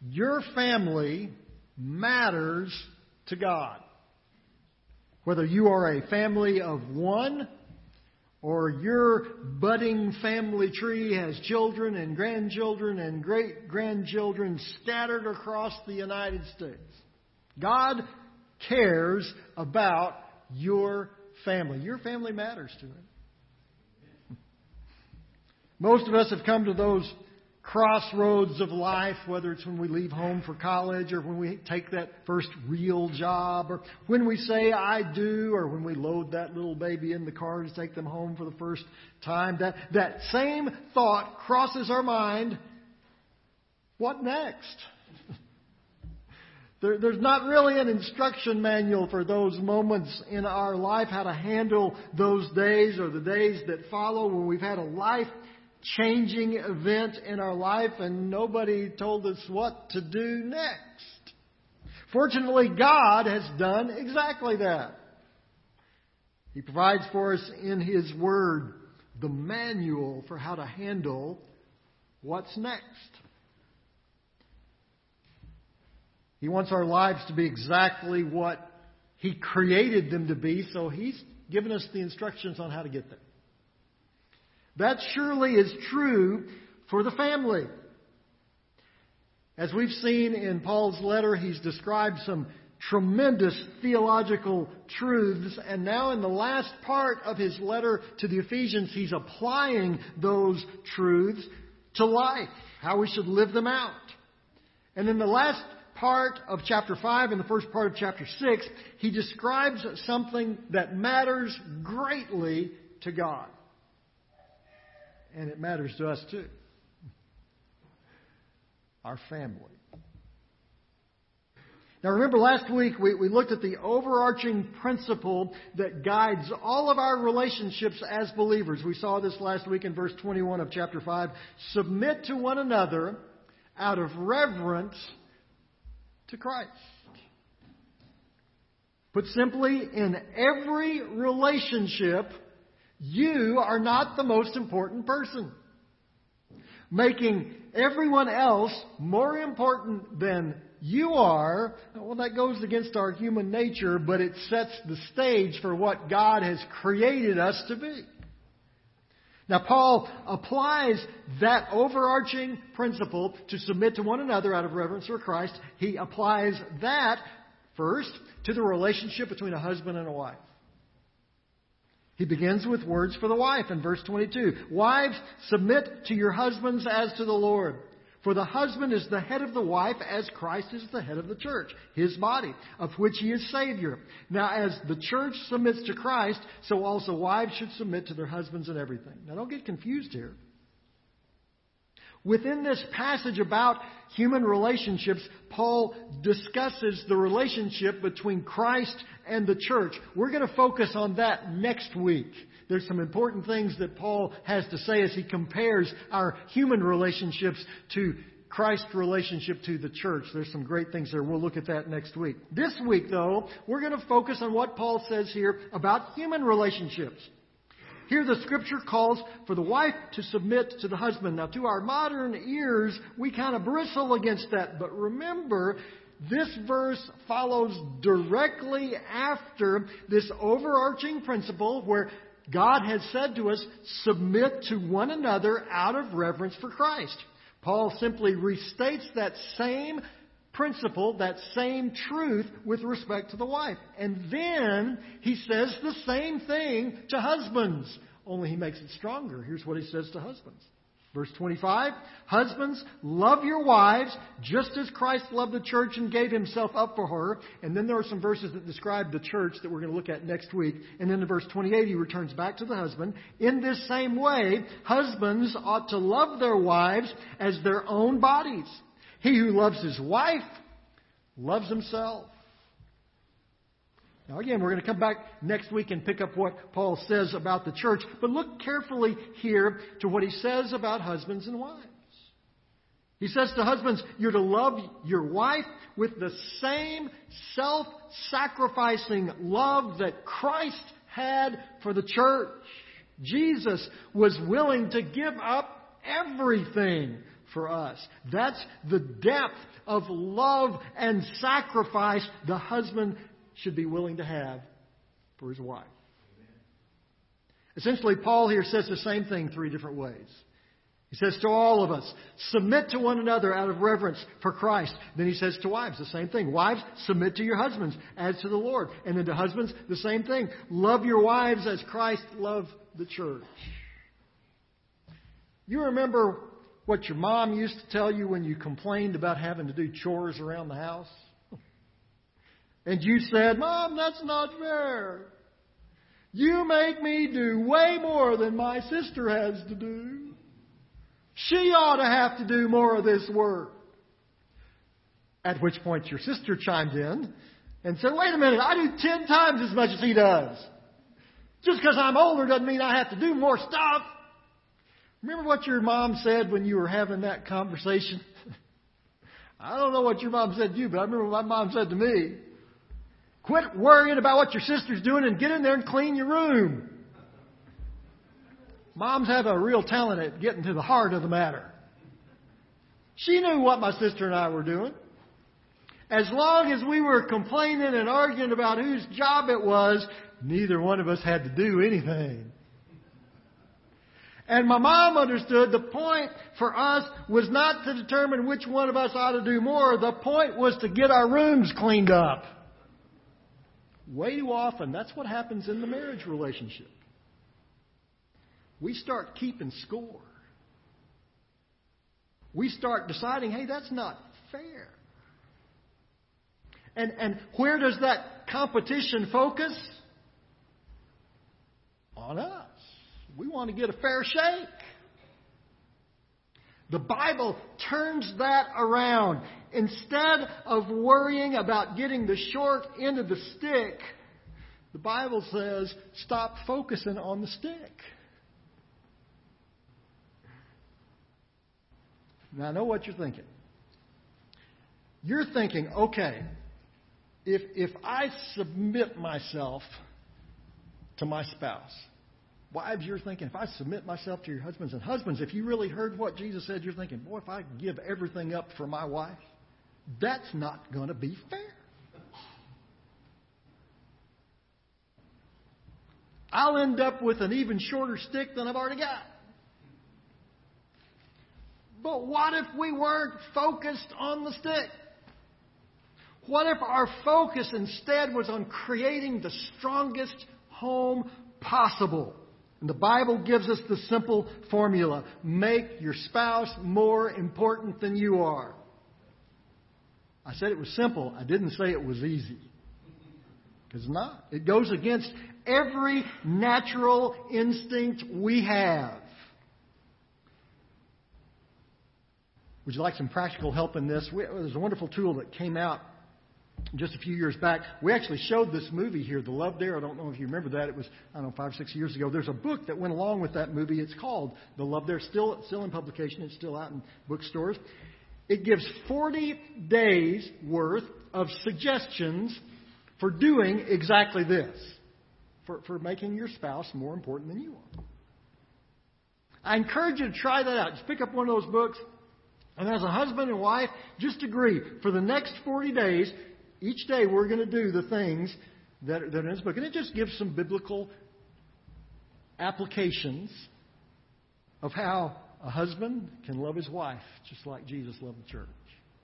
Your family matters to God. Whether you are a family of one or your budding family tree has children and grandchildren and great grandchildren scattered across the United States. God cares about your family. Your family matters to Him. Most of us have come to those crossroads of life, whether it's when we leave home for college or when we take that first real job or when we say I do or when we load that little baby in the car to take them home for the first time. That, that same thought crosses our mind. What next? There, there's not really an instruction manual for those moments in our life, how to handle those days or the days that follow when we've had a life changing event in our life and nobody told us what to do next. Fortunately, God has done exactly that. He provides for us in His Word the manual for how to handle what's next. He wants our lives to be exactly what He created them to be, so He's given us the instructions on how to get there. That surely is true for the family. As we've seen in Paul's letter, he's described some tremendous theological truths, and now in the last part of his letter to the Ephesians, he's applying those truths to life, how we should live them out. And in the last part of chapter 5 and the first part of chapter 6, he describes something that matters greatly to God and it matters to us too. Our family. Now, remember last week we, we looked at the overarching principle that guides all of our relationships as believers. We saw this last week in verse 21 of chapter 5. Submit to one another out of reverence to Christ. Put simply, in every relationship, you are not the most important person. Making everyone else more important than you are, well, that goes against our human nature, but it sets the stage for what God has created us to be. Now, Paul applies that overarching principle to submit to one another out of reverence for Christ. He applies that first to the relationship between a husband and a wife. He begins with words for the wife in verse 22. Wives, submit to your husbands as to the Lord. For the husband is the head of the wife as Christ is the head of the church, his body, of which he is Savior. Now, as the church submits to Christ, so also wives should submit to their husbands in everything. Now, don't get confused here. Within this passage about human relationships, Paul discusses the relationship between Christ and the church. We're going to focus on that next week. There's some important things that Paul has to say as he compares our human relationships to Christ's relationship to the church. There's some great things there. We'll look at that next week. This week, though, we're going to focus on what Paul says here about human relationships. Here the scripture calls for the wife to submit to the husband. Now, to our modern ears, we kind of bristle against that. But remember, this verse follows directly after this overarching principle where God has said to us, submit to one another out of reverence for Christ. Paul simply restates that same principle, that same truth with respect to the wife. And then he says the same thing to husbands, only he makes it stronger. Here's what he says to husbands. Verse 25, Husbands, love your wives just as Christ loved the church and gave himself up for her. And then there are some verses that describe the church that we're going to look at next week. And then in verse 28, he returns back to the husband. In this same way, husbands ought to love their wives as their own bodies. He who loves his wife loves himself. Now, again, we're going to come back next week and pick up what Paul says about the church, but look carefully here to what he says about husbands and wives. He says to husbands, you're to love your wife with the same self sacrificing love that Christ had for the church. Jesus was willing to give up everything for us. That's the depth of love and sacrifice the husband should be willing to have for his wife. Essentially, Paul here says the same thing three different ways. He says to all of us, submit to one another out of reverence for Christ. Then he says to wives, the same thing. Wives, submit to your husbands as to the Lord. And then to husbands, the same thing. Love your wives as Christ loved the church. You remember what your mom used to tell you when you complained about having to do chores around the house? And you said, Mom, that's not fair. You make me do way more than my sister has to do. She ought to have to do more of this work. At which point your sister chimed in and said, Wait a minute, I do ten times as much as he does. Just because I'm older doesn't mean I have to do more stuff. Remember what your mom said when you were having that conversation? I don't know what your mom said to you, but I remember what my mom said to me. Quit worrying about what your sister's doing and get in there and clean your room. Moms have a real talent at getting to the heart of the matter. She knew what my sister and I were doing. As long as we were complaining and arguing about whose job it was, neither one of us had to do anything. And my mom understood the point for us was not to determine which one of us ought to do more. The point was to get our rooms cleaned up. Way too often, that's what happens in the marriage relationship we start keeping score. We start deciding, hey, that's not fair. And, and where does that competition focus? On us. We want to get a fair shake. The Bible turns that around. Instead of worrying about getting the short end of the stick, the Bible says stop focusing on the stick. Now, I know what you're thinking. You're thinking, okay, if, if I submit myself to my spouse, wives, you're thinking, if I submit myself to your husbands, and husbands, if you really heard what Jesus said, you're thinking, boy, if I give everything up for my wife, that's not going to be fair. I'll end up with an even shorter stick than I've already got. But what if we weren't focused on the stick? What if our focus instead was on creating the strongest home possible? And the Bible gives us the simple formula make your spouse more important than you are. I said it was simple, I didn't say it was easy. It's not. It goes against every natural instinct we have. Would you like some practical help in this? We, there's a wonderful tool that came out just a few years back. We actually showed this movie here, The Love Dare. I don't know if you remember that. It was, I don't know, five, or six years ago. There's a book that went along with that movie. It's called The Love Dare. Still, still in publication. It's still out in bookstores. It gives 40 days worth of suggestions for doing exactly this. For, for making your spouse more important than you are. I encourage you to try that out. Just pick up one of those books, and as a husband and wife, just agree for the next 40 days, each day we're going to do the things that are, that are in this book. And it just gives some biblical applications of how a husband can love his wife just like Jesus loved the church.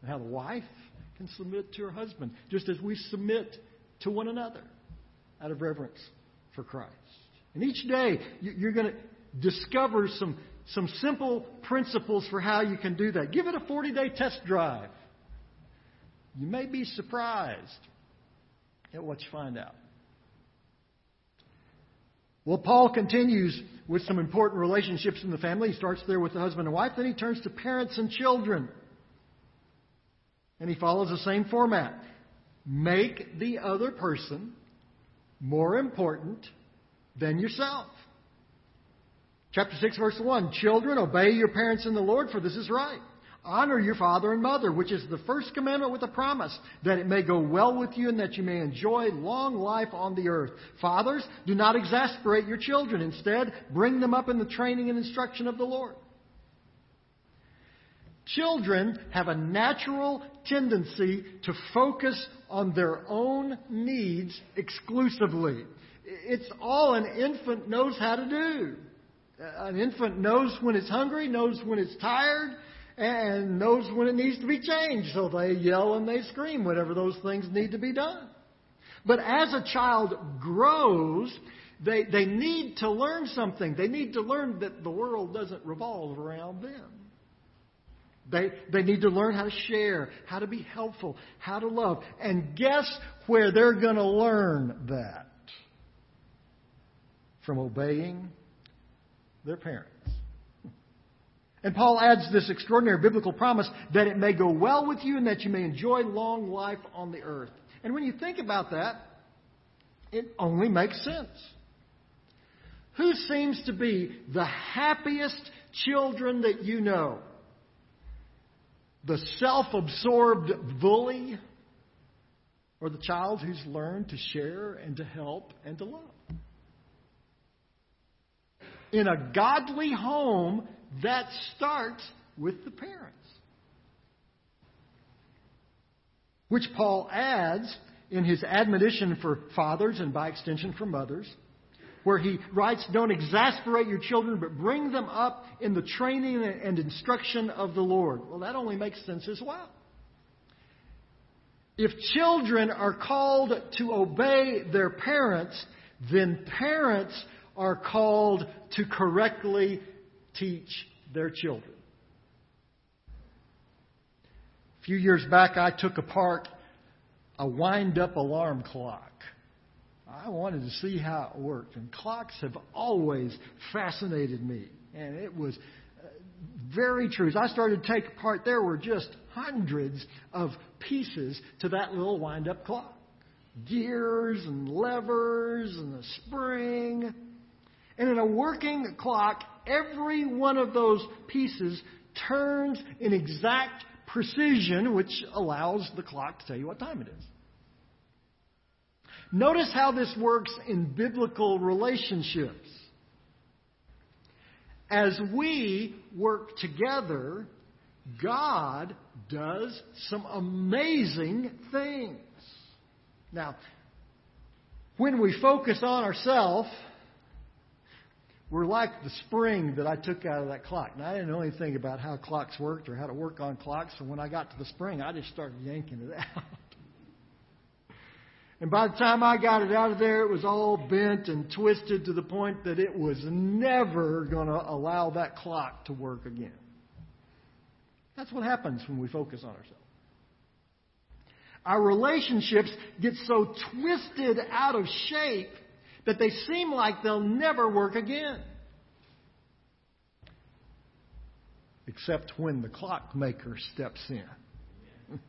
And how the wife can submit to her husband just as we submit to one another out of reverence for Christ. And each day you're going to discover some some simple principles for how you can do that. Give it a 40 day test drive. You may be surprised at what you find out. Well, Paul continues with some important relationships in the family. He starts there with the husband and wife, then he turns to parents and children. And he follows the same format. Make the other person more important than yourself. Chapter 6, verse 1 Children, obey your parents in the Lord, for this is right. Honor your father and mother, which is the first commandment with a promise, that it may go well with you and that you may enjoy long life on the earth. Fathers, do not exasperate your children. Instead, bring them up in the training and instruction of the Lord. Children have a natural tendency to focus on their own needs exclusively. It's all an infant knows how to do. An infant knows when it's hungry, knows when it's tired, and knows when it needs to be changed. So they yell and they scream whenever those things need to be done. But as a child grows, they, they need to learn something. They need to learn that the world doesn't revolve around them. They, they need to learn how to share, how to be helpful, how to love. And guess where they're going to learn that? From obeying their parents. And Paul adds this extraordinary biblical promise that it may go well with you and that you may enjoy long life on the earth. And when you think about that, it only makes sense. Who seems to be the happiest children that you know? the self absorbed bully or the child who's learned to share and to help and to love. In a godly home, that starts with the parents. Which Paul adds in his admonition for fathers and by extension for mothers where he writes, Don't exasperate your children, but bring them up in the training and instruction of the Lord. Well, that only makes sense as well. If children are called to obey their parents, then parents are called to correctly teach their children. A few years back, I took apart a wind up alarm clock. I wanted to see how it worked. And clocks have always fascinated me. And it was uh, very true. As I started to take apart, there were just hundreds of pieces to that little wind up clock gears and levers and a spring. And in a working clock, every one of those pieces turns in exact precision, which allows the clock to tell you what time it is. Notice how this works in biblical relationships. As we work together, God does some amazing things. Now, when we focus on ourselves, we're like the spring that I took out of that clock. Now, I didn't know anything about how clocks worked or how to work on clocks, so when I got to the spring, I just started yanking it out. And by the time I got it out of there, it was all bent and twisted to the point that it was never going to allow that clock to work again. That's what happens when we focus on ourselves. Our relationships get so twisted out of shape that they seem like they'll never work again. Except when the clockmaker steps in.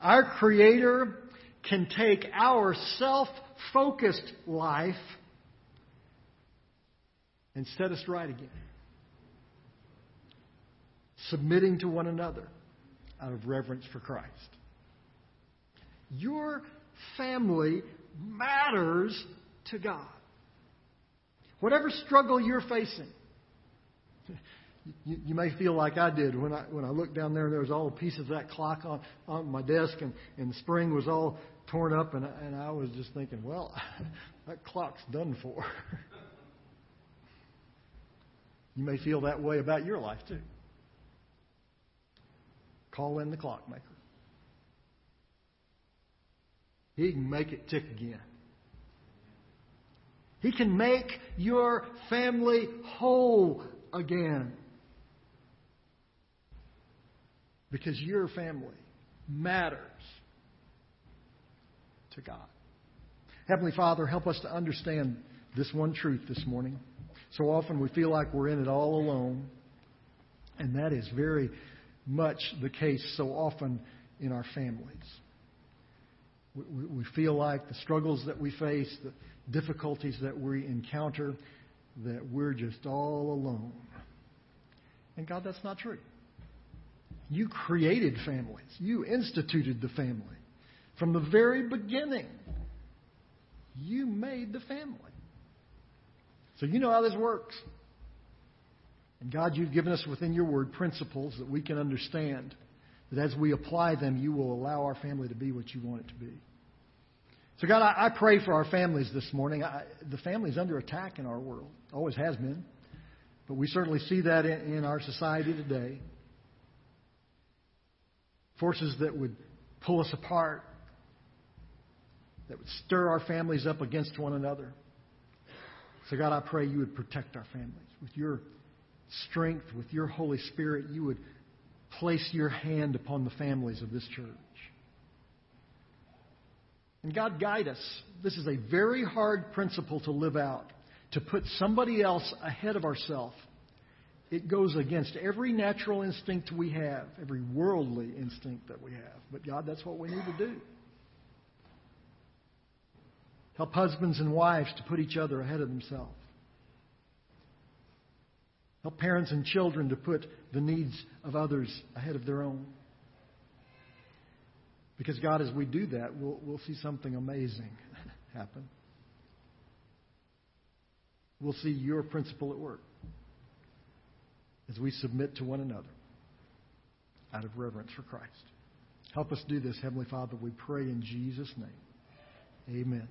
Our Creator can take our self focused life and set us right again. Submitting to one another out of reverence for Christ. Your family matters to God. Whatever struggle you're facing, you, you, may feel like I did when I when I looked down there. There was all pieces of that clock on on my desk, and and the spring was all torn up, and and I was just thinking, well, that clock's done for. you may feel that way about your life too. Call in the clockmaker. He can make it tick again. He can make your family whole again. because your family matters to God. Heavenly Father, help us to understand this one truth this morning. So often we feel like we're in it all alone, and that is very much the case so often in our families. We, we feel like the struggles that we face, the difficulties that we encounter, that we're just all alone. And God, that's not true. You created families. You instituted the family. From the very beginning, you made the family. So you know how this works. And God, you've given us within your word principles that we can understand, that as we apply them, you will allow our family to be what you want it to be. So, God, I, I pray for our families this morning. I, the is under attack in our world, always has been. But we certainly see that in, in our society today. Forces that would pull us apart, that would stir our families up against one another. So, God, I pray you would protect our families with your strength, with your Holy Spirit. You would place your hand upon the families of this church. And God, guide us. This is a very hard principle to live out, to put somebody else ahead of ourselves. It goes against every natural instinct we have, every worldly instinct that we have. But God, that's what we need to do. Help husbands and wives to put each other ahead of themselves. Help parents and children to put the needs of others ahead of their own. Because, God, as we do that, we'll, we'll see something amazing happen. We'll see your principle at work as we submit to one another out of reverence for Christ. Help us do this, Heavenly Father, we pray in Jesus' name. Amen.